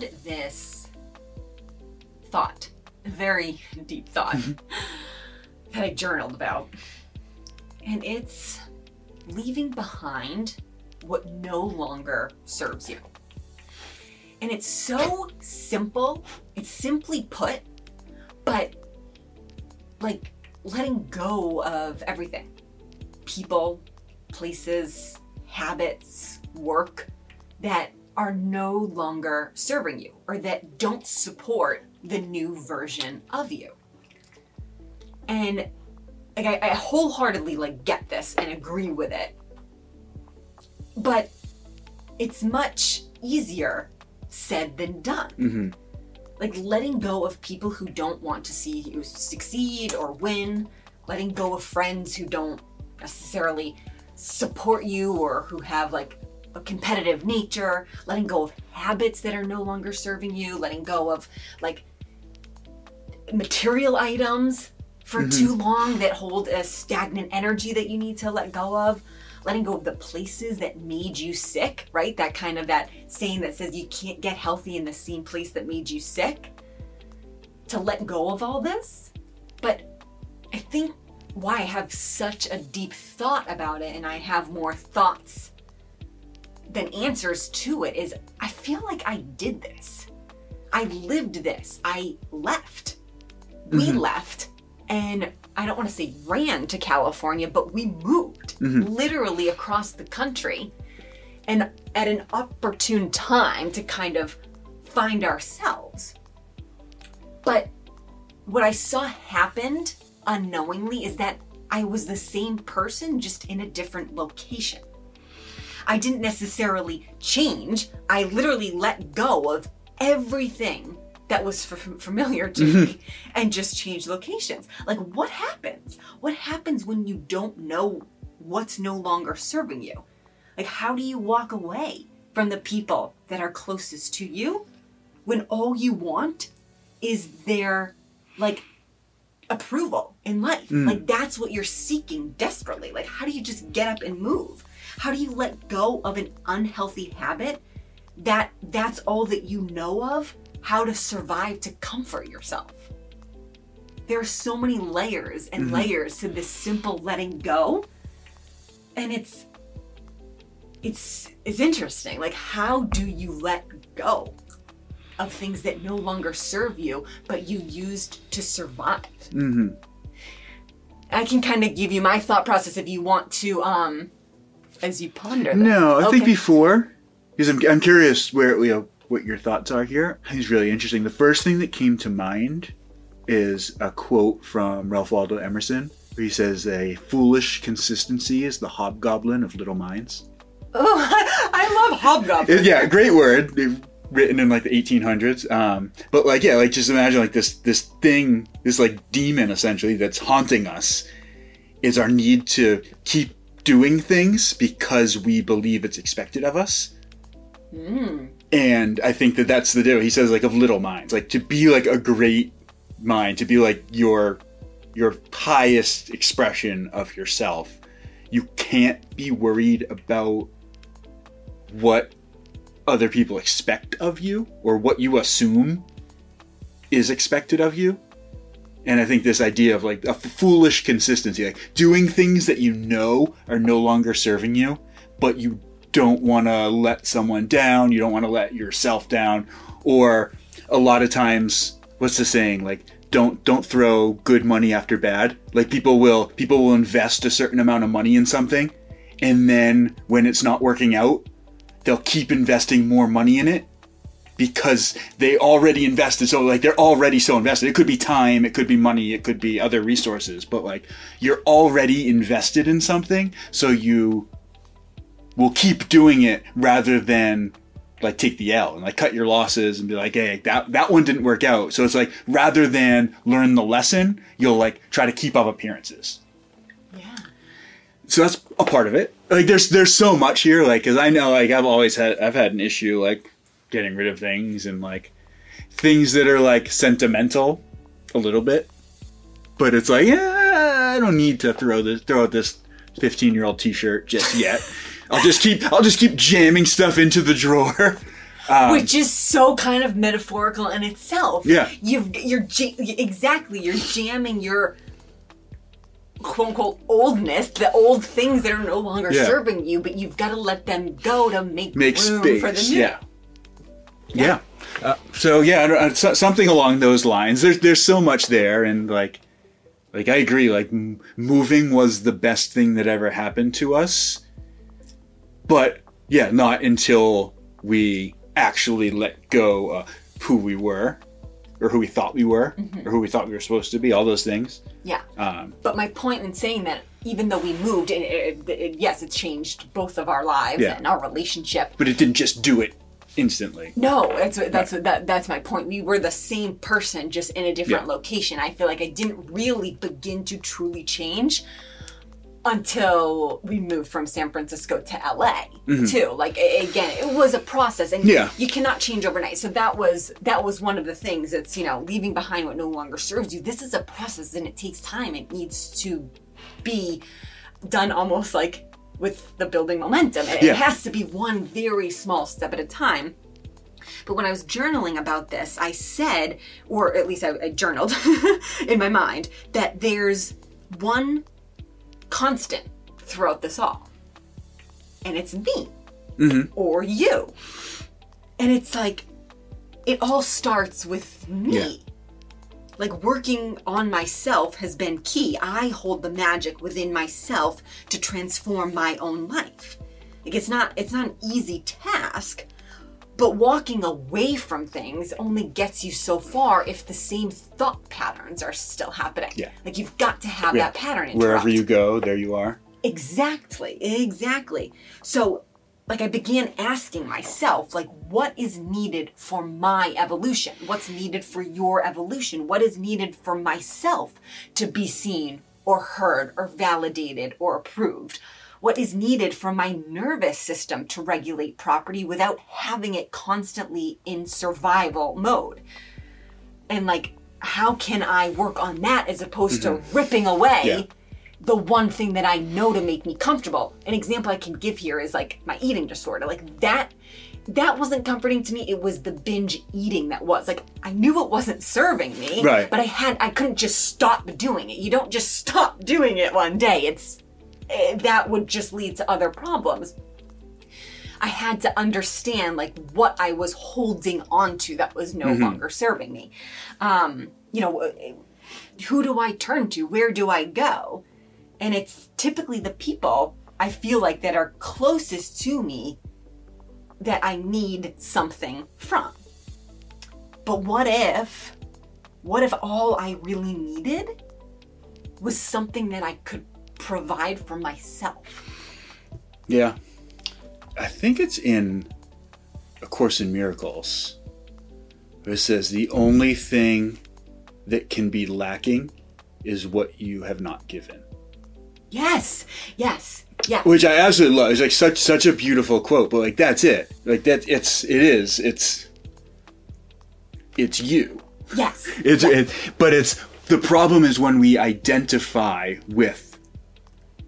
had this thought, very deep thought, mm-hmm. that I journaled about. And it's leaving behind what no longer serves you. And it's so simple, it's simply put, but like letting go of everything people, places, habits, work that are no longer serving you or that don't support the new version of you. And like I, I wholeheartedly like get this and agree with it. But it's much easier said than done. Mm-hmm. Like letting go of people who don't want to see you succeed or win, letting go of friends who don't necessarily support you or who have like a competitive nature, letting go of habits that are no longer serving you, letting go of like material items for Mhm. too long that hold a stagnant energy that you need to let go of letting go of the places that made you sick right that kind of that saying that says you can't get healthy in the same place that made you sick to let go of all this but i think why i have such a deep thought about it and i have more thoughts than answers to it is i feel like i did this i lived this i left we Mhm. left and I don't want to say ran to California, but we moved Mhm. literally across the country and at an opportune time to kind of find ourselves. But what I saw happened unknowingly is that I was the same person just in a different location. I didn't necessarily change, I literally let go of everything that was f- familiar to me mm-hmm. and just change locations. Like, what happens? What happens when you don't know what's no longer serving you? Like, how do you walk away from the people that are closest to you when all you want is their, like, approval in life? Mm. Like, that's what you're seeking desperately. Like, how do you just get up and move? How do you let go of an unhealthy habit that that's all that you know of how to survive to comfort yourself. There are so many layers and Mhm. layers to this simple letting go. And it's it's it's interesting. Like how do you let go of things that no longer serve you but you used to survive? Mm-hmm. I can kind of give you my thought process if you want to um as you ponder this. No, I think before, because I'm, I'm curious where you know what your thoughts are here. I think it's really interesting. The first thing that came to mind is a quote from Ralph Waldo Emerson, where he says, "A foolish consistency is the hobgoblin of little minds." Oh, I love hobgoblin. Yeah, great word. Written in like the 1800s. Um, but like, yeah, like just imagine like this this thing, this like demon essentially that's haunting us, is our need to keep doing things because we believe it's expected of us. Mm. And I think that that's the deal. He says like of little minds, like to be like a great mind, to be like your your highest expression of yourself. You can't be worried about what other people expect of you or what you assume is expected of you. And I think this idea of like a foolish consistency, like doing things that you know are no longer serving you, but you don't want to let someone down, you don't want to let yourself down, or a lot of times, what's the saying? Like, don't don't throw good money after bad. Like people will people will invest a certain amount of money in something, and then when it's not working out, they'll keep investing more money in it because they already invested so like they're already so invested it could be time it could be money it could be other resources but like you're already invested in something so you will keep doing it rather than like take the L and like cut your losses and be like hey that that one didn't work out so it's like rather than learn the lesson you'll like try to keep up appearances Yeah. so that's a part of it. Like there's there's so much here. Like because I know like I've always had I've had an issue like getting rid of things and like things that are like sentimental a little bit. But it's like yeah, I don't need to throw this throw out this 15 year old T-shirt just yet. I'll just keep I'll just keep jamming stuff into the drawer. Um, which is so kind of metaphorical in itself. Yeah. You've you're exactly you're jamming your quote unquote oldness, the old things that are no longer Yeah. serving you, but you've got to let them go to make, make room space. for the new. Yeah. Yeah. Uh, so yeah, I don't- uh, something along those lines. There's there's so much there, and like, like I agree. Like m- moving was the best thing that ever happened to us, but yeah, not until we actually let go of who we were, or who we thought we were, or who we thought we were supposed to be. All those things. Yeah. Um, But my point in saying that, even though we moved, and it, it, it- yes, it changed both of our lives Yeah. and our relationship. but it didn't just do it instantly. No, that's that's what, that, that's my point. We were the same person, just in a different Yeah. location. I feel like I didn't really begin to truly change until we moved from San Francisco to LA too. Like again, it was a process, and Mm-hmm. Yeah. you cannot change overnight. So that was that was one of the things. It's you know leaving behind what no longer serves you. This is a process, and it takes time. It needs to be done almost like with the building momentum. It, Yeah. it has to be one very small step at a time. But when I was journaling about this, I said, or at least I, I journaled in my mind, that there's one constant throughout this all. And it's me mm-hmm. or you. And it's like, it all starts with me. Yeah. Like working on myself has been key. I hold the magic within myself to transform my own life. Like it's not it's not an easy task, but walking away from things only gets you so far if the same thought patterns are still happening. Yeah. Like you've got to have Yeah. that pattern interrupt. Wherever you go, there you are. Exactly, exactly. So, like, I began asking myself, like, what is needed for my evolution? What's needed for your evolution? What is needed for myself to be seen or heard or validated or approved? What is needed for my nervous system to regulate property without having it constantly in survival mode? And, like, how can I work on that as opposed to mm-hmm. ripping away? Yeah. the one thing that I know to make me comfortable. An example I can give here is like my eating disorder. Like that that wasn't comforting to me. It was the binge eating that was. Like I knew it wasn't serving me, Right. but I had I couldn't just stop doing it. You don't just stop doing it one day. It's that would just lead to other problems. I had to understand like what I was holding on to that was no longer serving me. Um, you know, eh, who do I turn to? Where do I go? And it's typically the people I feel like that are closest to me that I need something from. But what if, what if all I really needed was something that I could provide for myself? Yeah. I think it's in A Course in Miracles. It says the only thing that can be lacking is what you have not given. Yes, yes, yes. Which I absolutely love. It's like such such a beautiful quote, but like that's it. Like that it's it is. It's it's you. Yes. It's it, but it's the problem is when we identify with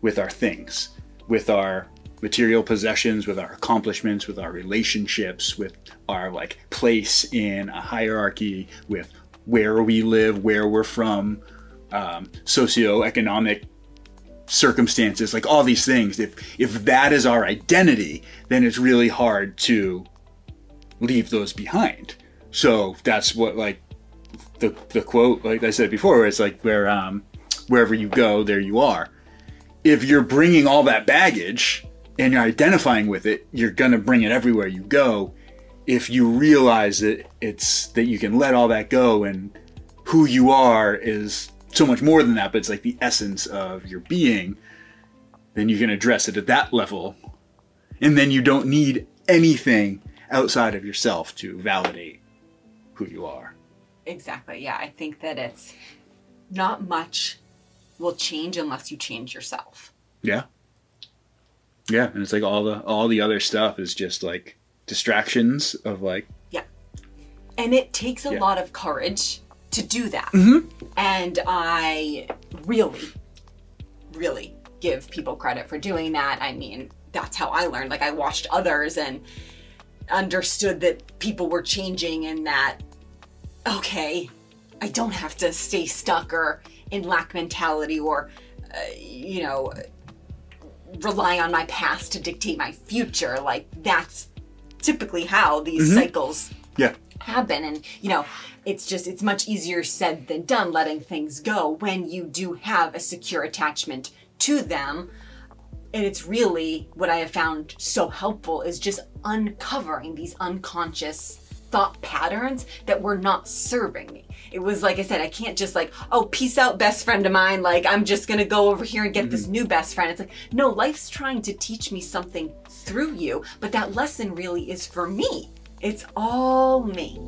with our things, with our material possessions, with our accomplishments, with our relationships, with our like place in a hierarchy, with where we live, where we're from, um, socioeconomic circumstances, like all these things. If if that is our identity, then it's really hard to leave those behind. So that's what like the the quote, like I said before, it's like where um wherever you go, there you are. If you're bringing all that baggage and you're identifying with it, you're gonna bring it everywhere you go. If you realize that it's that you can let all that go and who you are is so much more than that, but it's like the essence of your being, then you can address it at that level. And then you don't need anything outside of yourself to validate who you are. Exactly. Yeah, I think that it's not much will change unless you change yourself. Yeah. Yeah, and it's like all the all the other stuff is just like distractions of like Yeah. And it takes a Yeah. lot of courage to do that. Mm-hmm. And I really, really give people credit for doing that. I mean, that's how I learned. Like, I watched others and understood that people were changing and that, okay, I don't have to stay stuck or in lack mentality or, uh, you know, rely on my past to dictate my future. Like, that's typically how these cycles Yeah. happen and you know it's just it's much easier said than done letting things go when you do have a secure attachment to them and it's really what i have found so helpful is just uncovering these unconscious thought patterns that were not serving me it was like i said i can't just like oh peace out best friend of mine. Like i'm just gonna go over here and get this mm-hmm. new best friend. It's like no life's trying to teach me something through you but that lesson really is for me. It's all me.